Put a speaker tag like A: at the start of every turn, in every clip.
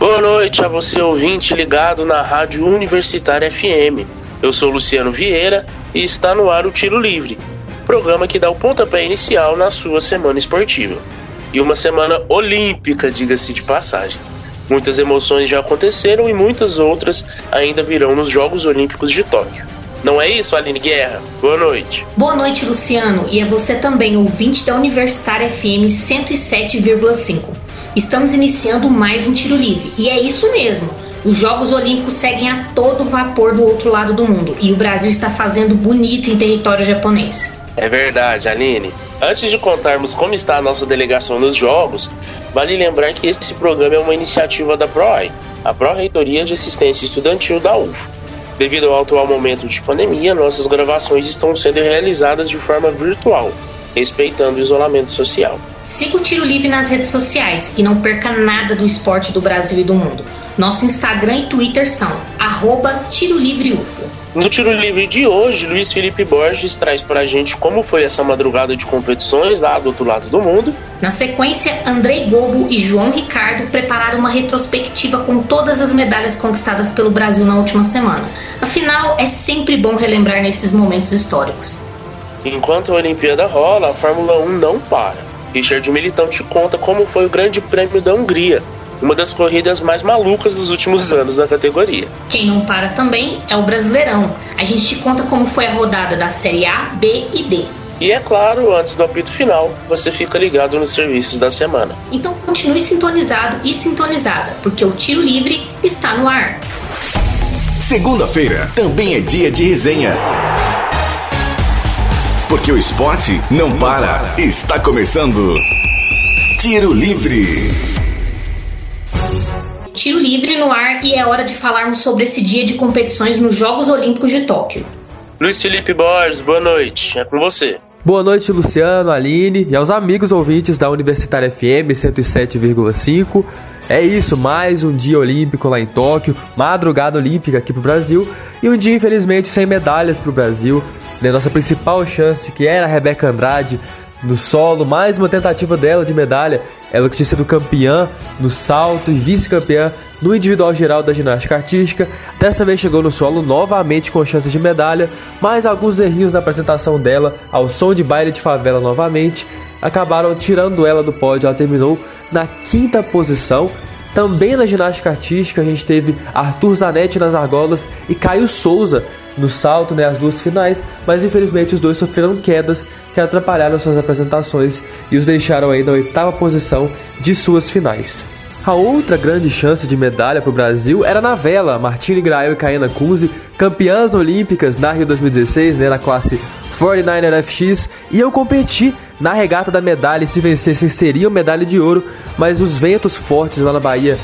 A: Boa noite a você ouvinte ligado na Rádio Universitária FM. Eu sou Luciano Vieira e está no ar o Tiro Livre, programa que dá o pontapé inicial na sua semana esportiva. E uma semana olímpica, diga-se de passagem. Muitas emoções já aconteceram e muitas outras ainda virão nos Jogos Olímpicos de Tóquio. Não é isso, Aline Guerra? Boa noite.
B: Boa noite, Luciano. E é você também, ouvinte da Universitária FM 107,5. Estamos iniciando mais um tiro livre. E é isso mesmo. Os Jogos Olímpicos seguem a todo vapor do outro lado do mundo. E o Brasil está fazendo bonito em território japonês.
A: É verdade, Aline. Antes de contarmos como está a nossa delegação nos Jogos, vale lembrar que esse programa é uma iniciativa da PROAI, a Pró-Reitoria de Assistência Estudantil da UFO. Devido ao atual momento de pandemia, nossas gravações estão sendo realizadas de forma virtual, respeitando o isolamento social.
B: Siga o Tiro Livre nas redes sociais e não perca nada do esporte do Brasil e do mundo. Nosso Instagram e Twitter são arroba Tiro Livre UFO.
A: No Tiro Livre de hoje, Luiz Felipe Borges traz pra gente como foi essa madrugada de competições lá do outro lado do mundo.
B: Na sequência, Andrei Gobo e João Ricardo prepararam uma retrospectiva com todas as medalhas conquistadas pelo Brasil na última semana. Afinal, é sempre bom relembrar nesses momentos históricos.
A: Enquanto a Olimpíada rola, a Fórmula 1 não para. Richard Militão te conta como foi o Grande Prêmio da Hungria, uma das corridas mais malucas dos últimos anos na categoria.
B: Quem não para também é o Brasileirão. A gente te conta como foi a rodada da Série A, B e D.
A: E é claro, antes do apito final, você fica ligado nos serviços da semana.
B: Então continue sintonizado e sintonizada, porque o Tiro Livre está no ar.
C: Segunda-feira também é dia de resenha. Porque o esporte não para. Está começando. Tiro Livre.
B: Tiro livre no ar e é hora de falarmos sobre esse dia de competições nos Jogos Olímpicos de Tóquio.
A: Luiz Felipe Borges, boa noite. É com você.
D: Boa noite, Luciano, Aline e aos amigos ouvintes da Universitária FM 107,5. É isso, mais um dia olímpico lá em Tóquio, madrugada olímpica aqui pro Brasil e um dia, infelizmente, sem medalhas pro Brasil. Né? Nossa principal chance, que era a Rebeca Andrade, no solo, mais uma tentativa dela de medalha. Ela que tinha sido campeã no salto e vice-campeã no individual geral da ginástica artística. Dessa vez chegou no solo novamente com chances de medalha, mas alguns errinhos na apresentação dela, ao som de baile de favela novamente, acabaram tirando ela do pódio. Ela terminou na quinta posição. Também na ginástica artística a gente teve Arthur Zanetti nas argolas e Caio Souza no salto, né, as duas finais, mas infelizmente os dois sofreram quedas que atrapalharam suas apresentações e os deixaram aí na oitava posição de suas finais. A outra grande chance de medalha para o Brasil era na vela. Martine Grael e Kaena Kunze, campeãs olímpicas na Rio 2016, né, na classe 49er FX, iam competir na regata da medalha se vencessem seriam medalha de ouro, mas os ventos fortes lá na Bahia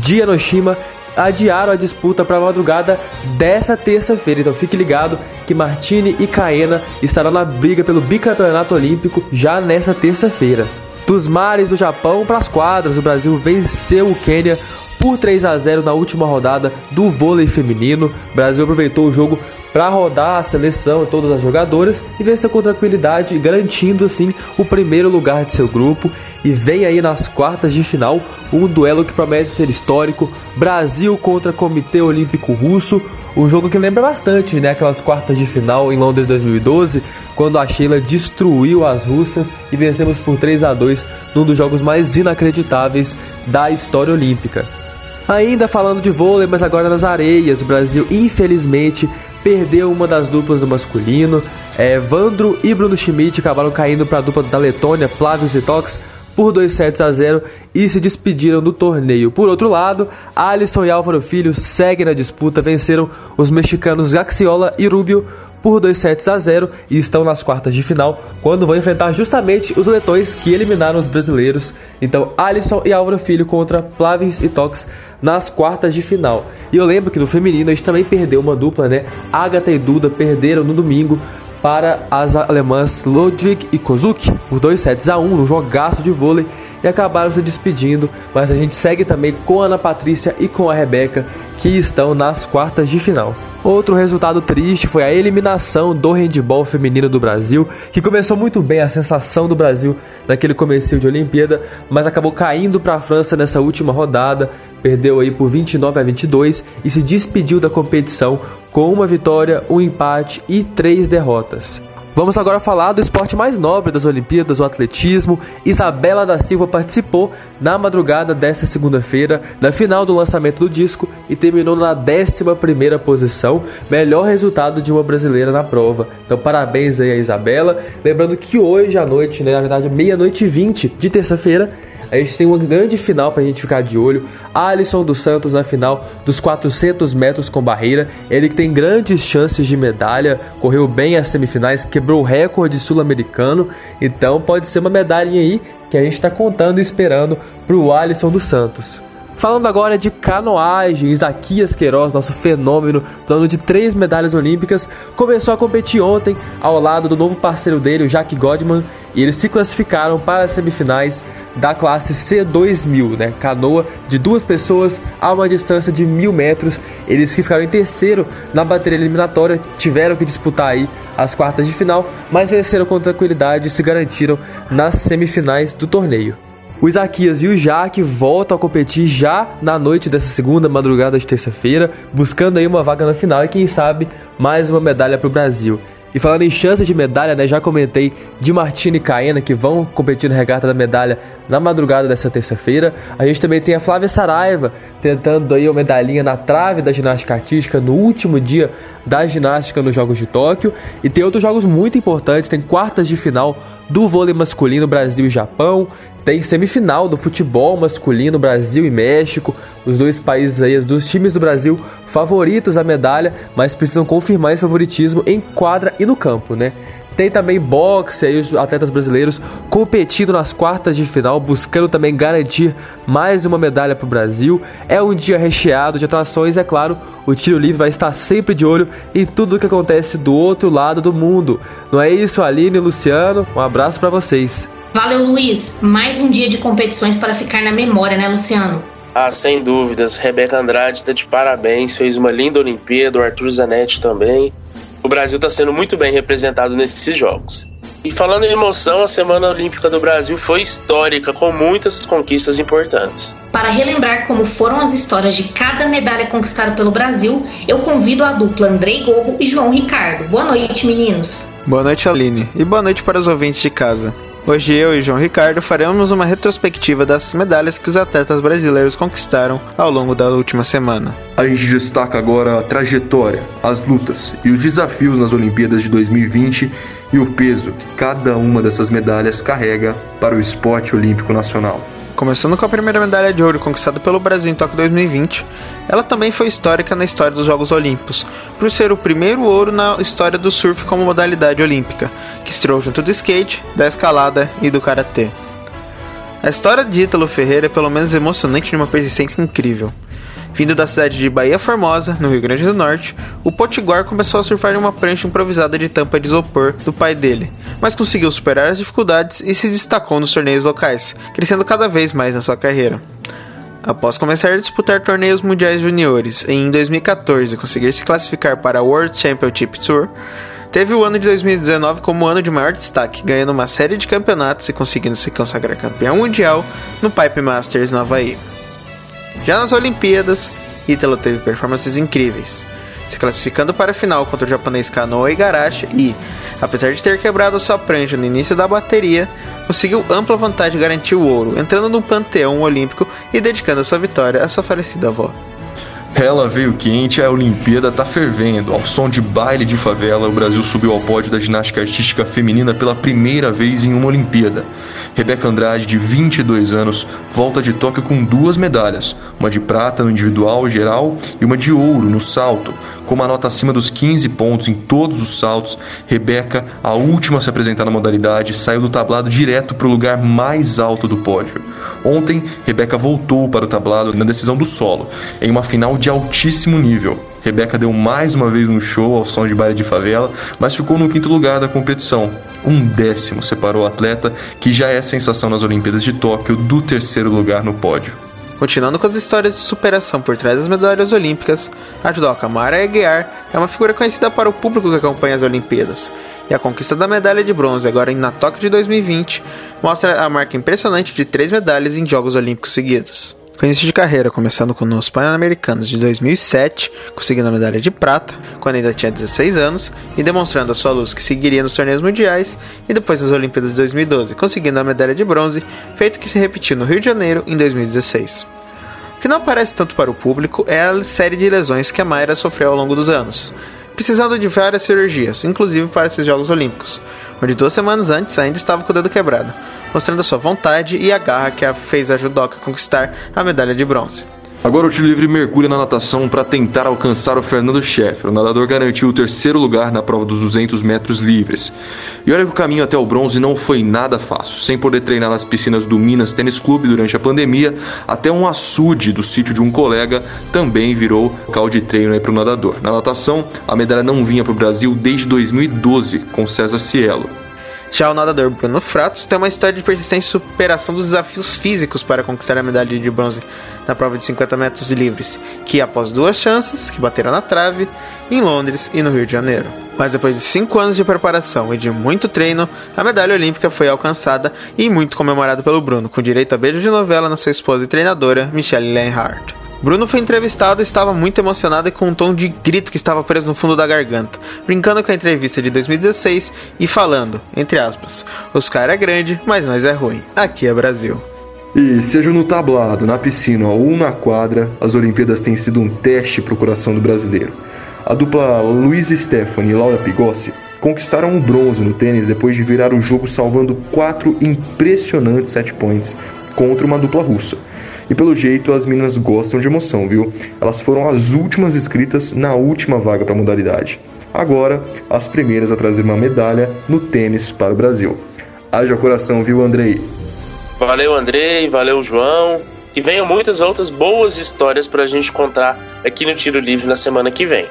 D: de Enoshima adiaram a disputa para a madrugada dessa terça-feira. Então fique ligado que Martini e Caena estarão na briga pelo bicampeonato olímpico já nessa terça-feira. Dos mares do Japão para as quadras, o Brasil venceu o Quênia por 3 a 0 na última rodada do vôlei feminino. O Brasil aproveitou o jogo para rodar a seleção todas as jogadoras e venceu com tranquilidade, garantindo assim o primeiro lugar de seu grupo. E vem aí nas quartas de final um duelo que promete ser histórico: Brasil contra Comitê Olímpico Russo. Um jogo que lembra bastante, né? Aquelas quartas de final em Londres 2012, quando a Sheila destruiu as russas e vencemos por 3 a 2 num dos jogos mais inacreditáveis da história olímpica. Ainda falando de vôlei, mas agora nas areias, o Brasil infelizmente perdeu uma das duplas do masculino. É, Vandro e Bruno Schmidt acabaram caindo para a dupla da Letônia, Plavius e Tox, por 2 sets a 0 e se despediram do torneio. Por outro lado, Alisson e Álvaro Filho seguem na disputa, venceram os mexicanos Gaxiola e Rubio por 2 sets a 0 e estão nas quartas de final, quando vão enfrentar justamente os letões que eliminaram os brasileiros. Então, Alisson e Álvaro Filho contra Plavins e Tox nas quartas de final. E eu lembro que no feminino a gente também perdeu uma dupla, né? Agatha e Duda perderam no domingo para as alemãs Ludwig e Kozuki por 2 sets a 1 um, no jogaço de vôlei e acabaram se despedindo, mas a gente segue também com a Ana Patrícia e com a Rebeca que estão nas quartas de final. Outro resultado triste foi a eliminação do handball feminino do Brasil, que começou muito bem a sensação do Brasil naquele começo de Olimpíada, mas acabou caindo para a França nessa última rodada, perdeu aí por 29 a 22 e se despediu da competição com uma vitória, um empate e três derrotas. Vamos agora falar do esporte mais nobre das Olimpíadas, o atletismo. Isabela da Silva participou na madrugada desta segunda-feira da final do lançamento do disco e terminou na 11 posição, melhor resultado de uma brasileira na prova. Então, parabéns aí a Isabela. Lembrando que hoje à noite, né, na verdade, meia-noite e 20 de terça-feira, a gente tem uma grande final para a gente ficar de olho. Alisson dos Santos na final dos 400 metros com barreira. Ele que tem grandes chances de medalha, correu bem as semifinais, quebrou o recorde sul-americano. Então pode ser uma medalha aí que a gente está contando e esperando para o Alisson dos Santos. Falando agora de canoagem, Isaquias Queiroz, nosso fenômeno, dono de três medalhas olímpicas, começou a competir ontem ao lado do novo parceiro dele, o Jack Godman, e eles se classificaram para as semifinais da classe C2000, né? Canoa de duas pessoas a uma distância de mil metros. Eles que ficaram em terceiro na bateria eliminatória tiveram que disputar aí as quartas de final, mas venceram com tranquilidade e se garantiram nas semifinais do torneio. O Isaquias e o Jaque voltam a competir já na noite dessa segunda madrugada de terça-feira, buscando aí uma vaga na final e quem sabe mais uma medalha para o Brasil. E falando em chances de medalha, né, já comentei de Martina e Caena que vão competir na regata da medalha na madrugada dessa terça-feira. A gente também tem a Flávia Saraiva tentando aí uma medalhinha na trave da ginástica artística no último dia da ginástica nos Jogos de Tóquio. E tem outros jogos muito importantes, tem quartas de final do vôlei masculino Brasil e Japão, tem semifinal do futebol masculino Brasil e México, os dois países aí, os dois times do Brasil favoritos à medalha, mas precisam confirmar esse favoritismo em quadra e no campo, né? Tem também boxe aí os atletas brasileiros competindo nas quartas de final, buscando também garantir mais uma medalha para o Brasil. É um dia recheado de atrações, é claro. O tiro livre vai estar sempre de olho em tudo o que acontece do outro lado do mundo. Não é isso, Aline e Luciano? Um abraço para vocês.
B: Valeu, Luiz. Mais um dia de competições para ficar na memória, né, Luciano?
A: Ah, sem dúvidas. Rebeca Andrade está de parabéns, fez uma linda Olimpíada, o Arthur Zanetti também. O Brasil está sendo muito bem representado nesses jogos. E falando em emoção, a Semana Olímpica do Brasil foi histórica, com muitas conquistas importantes.
B: Para relembrar como foram as histórias de cada medalha conquistada pelo Brasil, eu convido a dupla Andrei Gorro e João Ricardo. Boa noite, meninos.
E: Boa noite, Aline. E boa noite para os ouvintes de casa. Hoje eu e João Ricardo faremos uma retrospectiva das medalhas que os atletas brasileiros conquistaram ao longo da última semana.
F: A gente destaca agora a trajetória, as lutas e os desafios nas Olimpíadas de 2020 e o peso que cada uma dessas medalhas carrega para o esporte olímpico nacional.
E: Começando com a primeira medalha de ouro conquistada pelo Brasil em Tóquio 2020, ela também foi histórica na história dos Jogos Olímpicos, por ser o primeiro ouro na história do surf como modalidade olímpica, que estreou junto do skate, da escalada e do karatê. A história de Ítalo Ferreira é pelo menos emocionante de uma persistência incrível. Vindo da cidade de Bahia Formosa, no Rio Grande do Norte, o Potiguar começou a surfar em uma prancha improvisada de tampa de isopor do pai dele, mas conseguiu superar as dificuldades e se destacou nos torneios locais, crescendo cada vez mais na sua carreira. Após começar a disputar torneios mundiais juniores e em 2014 conseguir se classificar para a World Championship Tour, teve o ano de 2019 como ano de maior destaque, ganhando uma série de campeonatos e conseguindo se consagrar campeão mundial no Pipe Masters no Havaí. Já nas Olimpíadas, Ítalo teve performances incríveis, se classificando para a final contra o japonês Kanoa Igarashi e, apesar de ter quebrado sua prancha no início da bateria, conseguiu ampla vantagem de garantir o ouro, entrando no panteão olímpico e dedicando sua vitória à sua falecida avó.
F: Ela veio quente, a Olimpíada tá fervendo. Ao som de baile de favela, o Brasil subiu ao pódio da ginástica artística feminina pela primeira vez em uma Olimpíada. Rebeca Andrade, de 22 anos, volta de Tóquio com duas medalhas, uma de prata no individual geral e uma de ouro no salto. Com uma nota acima dos 15 pontos em todos os saltos, Rebeca, a última a se apresentar na modalidade, saiu do tablado direto para o lugar mais alto do pódio. Ontem, Rebeca voltou para o tablado na decisão do solo, em uma final de altíssimo nível. Rebeca deu mais uma vez um show ao som de baile de favela, mas ficou no quinto lugar da competição. Um décimo separou o atleta, que já é sensação nas Olimpíadas de Tóquio, do terceiro lugar no pódio.
E: Continuando com as histórias de superação por trás das medalhas olímpicas, a judoca Mara Aguiar é uma figura conhecida para o público que acompanha as Olimpíadas, e a conquista da medalha de bronze agora na Tóquio de 2020 mostra a marca impressionante de três medalhas em Jogos Olímpicos seguidos. Com início de carreira, começando com nos Pan-Americanos de 2007, conseguindo a medalha de prata, quando ainda tinha 16 anos, e demonstrando a sua luz que seguiria nos torneios mundiais, e depois nas Olimpíadas de 2012, conseguindo a medalha de bronze, feito que se repetiu no Rio de Janeiro em 2016. O que não aparece tanto para o público é a série de lesões que a Mayra sofreu ao longo dos anos, precisando de várias cirurgias, inclusive para esses Jogos Olímpicos, onde duas semanas antes ainda estava com o dedo quebrado, mostrando a sua vontade e a garra que a fez a judoca conquistar a medalha de bronze.
F: Agora o tiro livre mergulha na natação para tentar alcançar o Fernando Scheffer. O nadador garantiu o terceiro lugar na prova dos 200 metros livres. E olha que o caminho até o bronze não foi nada fácil. Sem poder treinar nas piscinas do Minas Tênis Clube durante a pandemia, até um açude do sítio de um colega também virou local de treino para o nadador. Na natação, a medalha não vinha para o Brasil desde 2012, com César Cielo.
E: Já o nadador Bruno Fratos tem uma história de persistência e superação dos desafios físicos para conquistar a medalha de bronze na prova de 50 metros livres, que após duas chances, que bateram na trave, em Londres e no Rio de Janeiro. Mas depois de cinco anos de preparação e de muito treino, a medalha olímpica foi alcançada e muito comemorada pelo Bruno, com direito a beijo de novela na sua esposa e treinadora, Michelle Lenhardt. Bruno foi entrevistado e estava muito emocionado e com um tom de grito que estava preso no fundo da garganta, brincando com a entrevista de 2016 e falando, entre aspas, os cara é grande, mas nós é ruim. Aqui é Brasil.
F: E seja no tablado, na piscina ou na quadra, as Olimpíadas têm sido um teste para o coração do brasileiro. A dupla Luiz Stephanie e Laura Pigossi conquistaram o bronze no tênis depois de virar o jogo salvando quatro impressionantes set points contra uma dupla russa. E pelo jeito as meninas gostam de emoção, viu? Elas foram as últimas inscritas na última vaga para a modalidade. Agora, as primeiras a trazer uma medalha no tênis para o Brasil. Haja coração, viu, Andrei?
A: Valeu, Andrei, valeu, João. Que venham muitas outras boas histórias para a gente contar aqui no Tiro Livre na semana que vem.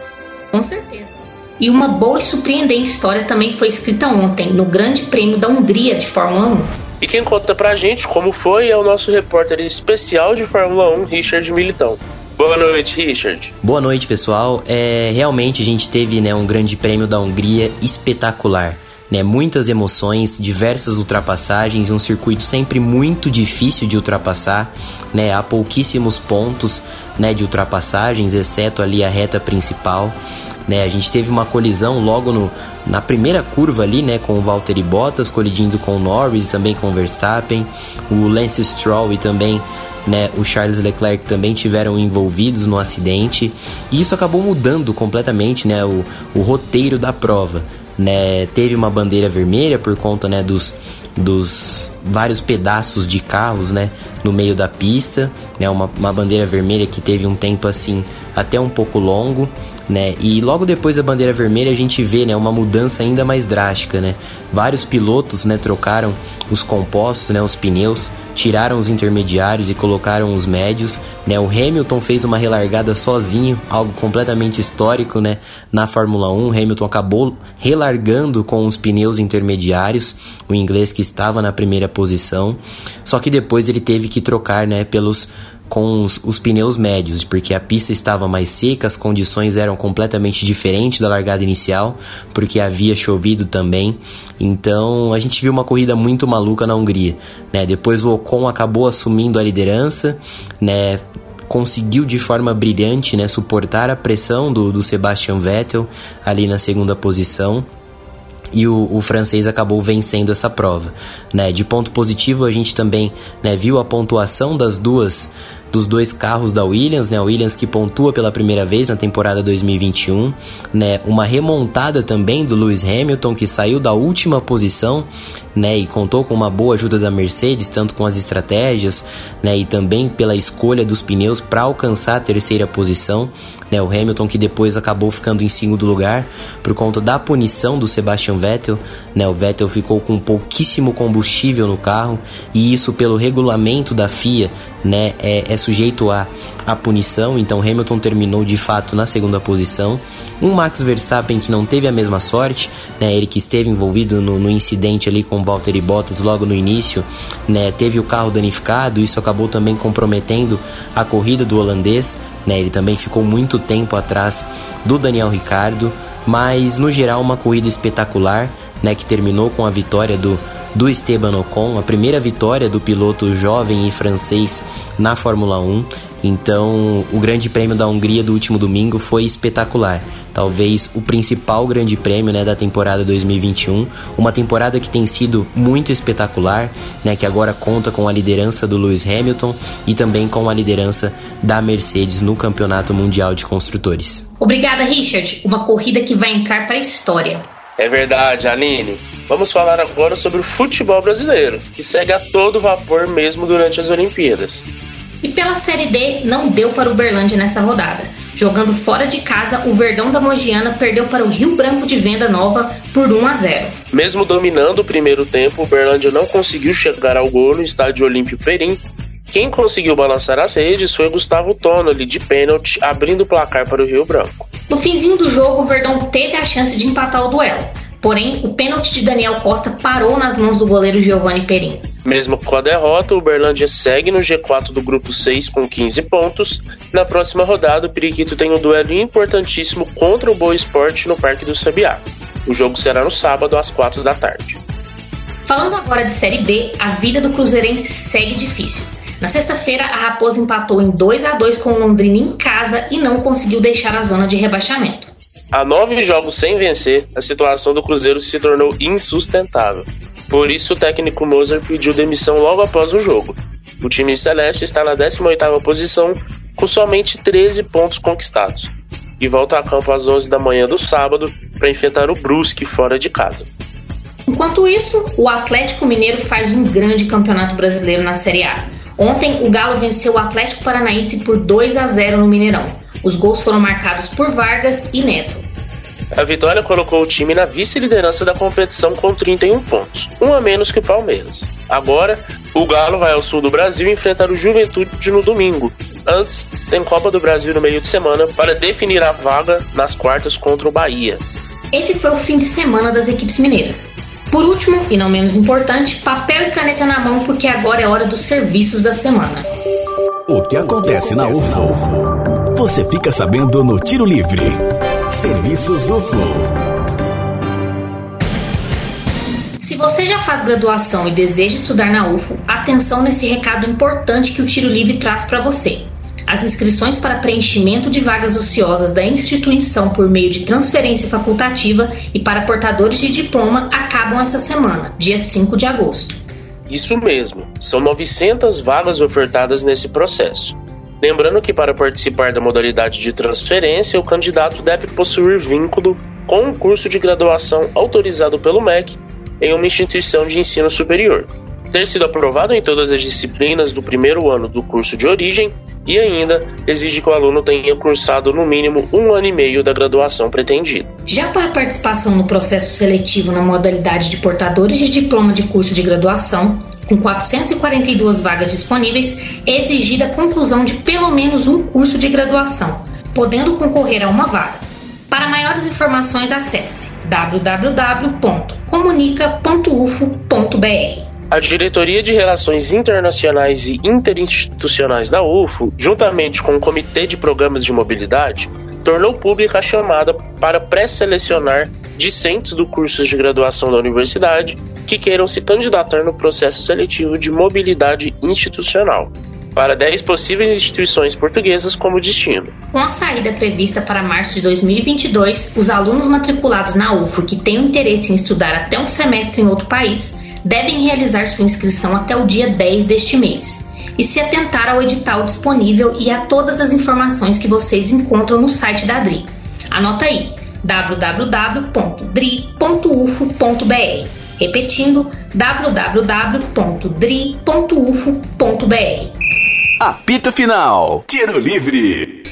B: Com certeza. E uma boa e surpreendente história também foi escrita ontem no Grande Prêmio da Hungria de Fórmula 1.
A: E quem conta pra gente como foi é o nosso repórter especial de Fórmula 1, Richard Militão. Boa noite, Richard.
G: Boa noite, pessoal. É, realmente a gente teve né, um grande prêmio da Hungria espetacular. Né, muitas emoções, diversas ultrapassagens, um circuito sempre muito difícil de ultrapassar, né, há pouquíssimos pontos né, de ultrapassagens, exceto ali a reta principal. Né, a gente teve uma colisão logo no, na primeira curva ali, né, com o Valtteri Bottas colidindo com o Norris, também com o Verstappen, o Lance Stroll e também né, o Charles Leclerc também tiveram envolvidos no acidente. E isso acabou mudando completamente né, o, o roteiro da prova né, teve uma bandeira vermelha por conta, né, dos, dos vários pedaços de carros, né, no meio da pista, né, uma, uma bandeira vermelha que teve um tempo assim até um pouco longo, né? E logo depois da bandeira vermelha a gente vê, né, uma mudança ainda mais drástica, né? Vários pilotos, né, trocaram os compostos, né, os pneus, tiraram os intermediários e colocaram os médios, né? O Hamilton fez uma relargada sozinho, algo completamente histórico, né, na Fórmula 1. O Hamilton acabou relargando com os pneus intermediários, o inglês que estava na primeira posição. Só que depois ele teve que trocar, né, pelos com os, os, pneus médios, porque a pista estava mais seca, as condições eram completamente diferentes da largada inicial, porque havia chovido também. Então a gente viu uma corrida muito maluca na Hungria. Né? Depois o Ocon acabou assumindo a liderança, né? conseguiu de forma brilhante né? suportar a pressão do, do Sebastian Vettel ali na segunda posição e o, o, francês acabou vencendo essa prova. Né? De ponto positivo, a gente também né, viu a pontuação das duas dos dois carros da Williams, né? A Williams que pontua pela primeira vez na temporada 2021, né? Uma remontada também do Lewis Hamilton que saiu da última posição, né? E contou com uma boa ajuda da Mercedes, tanto com as estratégias, né? E também pela escolha dos pneus para alcançar a terceira posição, né? O Hamilton que depois acabou ficando em segundo lugar por conta da punição do Sebastian Vettel, né? O Vettel ficou com pouquíssimo combustível no carro e isso pelo regulamento da FIA né, é, é sujeito a, a punição, então Hamilton terminou de fato na segunda posição. Um Max Verstappen que não teve a mesma sorte, né, ele que esteve envolvido no, no incidente ali com Valtteri Bottas logo no início, né, teve o carro danificado, isso acabou também comprometendo a corrida do holandês, né, ele também ficou muito tempo atrás do Daniel Ricciardo, mas no geral uma corrida espetacular, né, que terminou com a vitória do do Esteban Ocon, a primeira vitória do piloto jovem e francês na Fórmula 1. Então, o Grande Prêmio da Hungria do último domingo foi espetacular. Talvez o principal Grande Prêmio né, da temporada 2021. Uma temporada que tem sido muito espetacular, né, que agora conta com a liderança do Lewis Hamilton e também com a liderança da Mercedes no Campeonato Mundial de Construtores.
B: Obrigada, Richard. Uma corrida que vai entrar para a história.
A: É verdade, Aline. Vamos falar agora sobre o futebol brasileiro, que segue a todo vapor mesmo durante as Olimpíadas.
B: E pela Série D, não deu para o Uberlândia nessa rodada. Jogando fora de casa, o Verdão da Mogiana perdeu para o Rio Branco de Venda Nova por 1 a 0.
A: Mesmo dominando o primeiro tempo, o Uberlândia não conseguiu chegar ao gol no estádio Olímpio Perim. Quem conseguiu balançar as redes foi Gustavo Tonoli, de pênalti, abrindo o placar para o Rio Branco.
B: No finzinho do jogo, o Verdão teve a chance de empatar o duelo. Porém, o pênalti de Daniel Costa parou nas mãos do goleiro Giovanni Perim.
A: Mesmo com a derrota, o Uberlândia segue no G4 do grupo 6 com 15 pontos. Na próxima rodada, o Periquito tem um duelo importantíssimo contra o Boa Esporte no Parque do Sabiá. O jogo será no sábado às 4 da tarde.
B: Falando agora de Série B, a vida do Cruzeirense segue difícil. Na sexta-feira, a Raposa empatou em 2 a 2 com o Londrina em casa e não conseguiu deixar a zona de rebaixamento.
A: A nove jogos sem vencer, a situação do Cruzeiro se tornou insustentável. Por isso, o técnico Mozart pediu demissão logo após o jogo. O time celeste está na 18ª posição, com somente 13 pontos conquistados, e volta a campo às 11 da manhã do sábado para enfrentar o Brusque fora de casa.
B: Enquanto isso, o Atlético Mineiro faz um grande campeonato brasileiro na Série A. Ontem, o Galo venceu o Atlético Paranaense por 2 a 0 no Mineirão. Os gols foram marcados por Vargas e Neto.
A: A vitória colocou o time na vice-liderança da competição com 31 pontos, um a menos que o Palmeiras. Agora, o Galo vai ao sul do Brasil enfrentar o Juventude no domingo. Antes, tem Copa do Brasil no meio de semana para definir a vaga nas quartas contra o Bahia.
B: Esse foi o fim de semana das equipes mineiras. Por último, e não menos importante, papel e caneta na mão, porque agora é hora dos serviços da semana.
C: O que acontece na UFO? Você fica sabendo no Tiro Livre. Serviços UFO.
B: Se você já faz graduação e deseja estudar na UFO, atenção nesse recado importante que o Tiro Livre traz para você. As inscrições para preenchimento de vagas ociosas da instituição por meio de transferência facultativa e para portadores de diploma acabam esta semana, dia 5 de agosto.
A: Isso mesmo, são 900 vagas ofertadas nesse processo. Lembrando que para participar da modalidade de transferência, o candidato deve possuir vínculo com um curso de graduação autorizado pelo MEC em uma instituição de ensino superior, ter sido aprovado em todas as disciplinas do primeiro ano do curso de origem e ainda exige que o aluno tenha cursado no mínimo um ano e meio da graduação pretendida.
B: Já para participação no processo seletivo na modalidade de portadores de diploma de curso de graduação, com 442 vagas disponíveis, é exigida a conclusão de pelo menos um curso de graduação, podendo concorrer a uma vaga. Para maiores informações, acesse www.comunica.ufo.br.
A: A Diretoria de Relações Internacionais e Interinstitucionais da UFO, juntamente com o Comitê de Programas de Mobilidade, tornou pública a chamada para pré-selecionar discentes do curso de graduação da universidade que queiram se candidatar no processo seletivo de mobilidade institucional para 10 possíveis instituições portuguesas como destino.
B: Com a saída prevista para março de 2022, os alunos matriculados na UFO que tenham interesse em estudar até um semestre em outro país devem realizar sua inscrição até o dia 10 deste mês e se atentar ao edital disponível e a todas as informações que vocês encontram no site da DRI. Anota aí www.dri.ufo.br. Repetindo, www.dri.ufo.br.
C: Apito Final. Tiro Livre.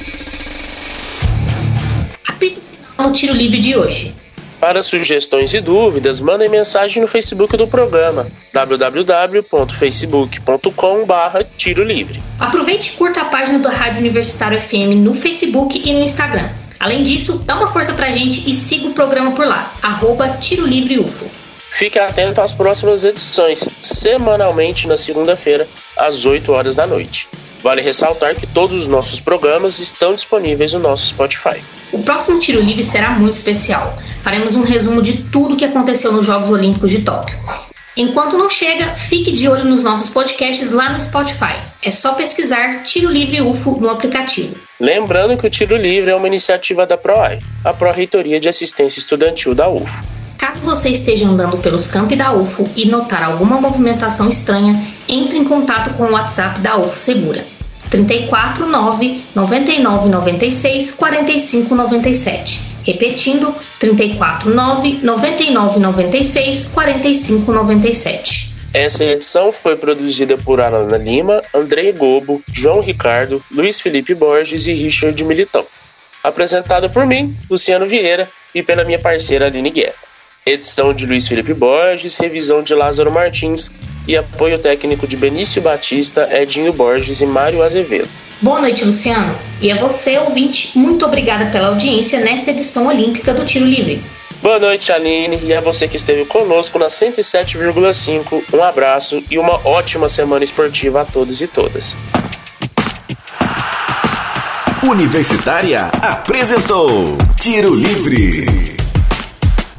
B: Apito Final no Tiro Livre de hoje.
A: Para sugestões e dúvidas, mandem mensagem no Facebook do programa www.facebook.com.br Tiro Livre.
B: Aproveite e curta a página do Rádio Universitário FM no Facebook e no Instagram. Além disso, dá uma força pra gente e siga o programa por lá, arroba Tiro Livre UFO.
A: Fique atento às próximas edições, semanalmente na segunda-feira, às 8 horas da noite. Vale ressaltar que todos os nossos programas estão disponíveis no nosso Spotify.
B: O próximo Tiro Livre será muito especial. Faremos um resumo de tudo o que aconteceu nos Jogos Olímpicos de Tóquio. Enquanto não chega, fique de olho nos nossos podcasts lá no Spotify. É só pesquisar Tiro Livre UFO no aplicativo.
A: Lembrando que o Tiro Livre é uma iniciativa da PROAI, a Pró-Reitoria de Assistência Estudantil da UFO.
B: Caso você esteja andando pelos campi da UFO e notar alguma movimentação estranha, entre em contato com o WhatsApp da UFO Segura. 349 99 96 45 97. Repetindo, 349 99 96 45 97.
A: Essa edição foi produzida por Alana Lima, Andrei Gobo, João Ricardo, Luiz Felipe Borges e Richard Militão. Apresentada por mim, Luciano Vieira, e pela minha parceira Aline Guerra. Edição de Luiz Felipe Borges, revisão de Lázaro Martins e apoio técnico de Benício Batista, Edinho Borges e Mário Azevedo.
B: Boa noite, Luciano. E a você, ouvinte, muito obrigada pela audiência nesta edição olímpica do Tiro Livre.
A: Boa noite, Aline, e a você que esteve conosco na 107,5. Um abraço e uma ótima semana esportiva a todos e todas.
C: Universitária apresentou Tiro Livre.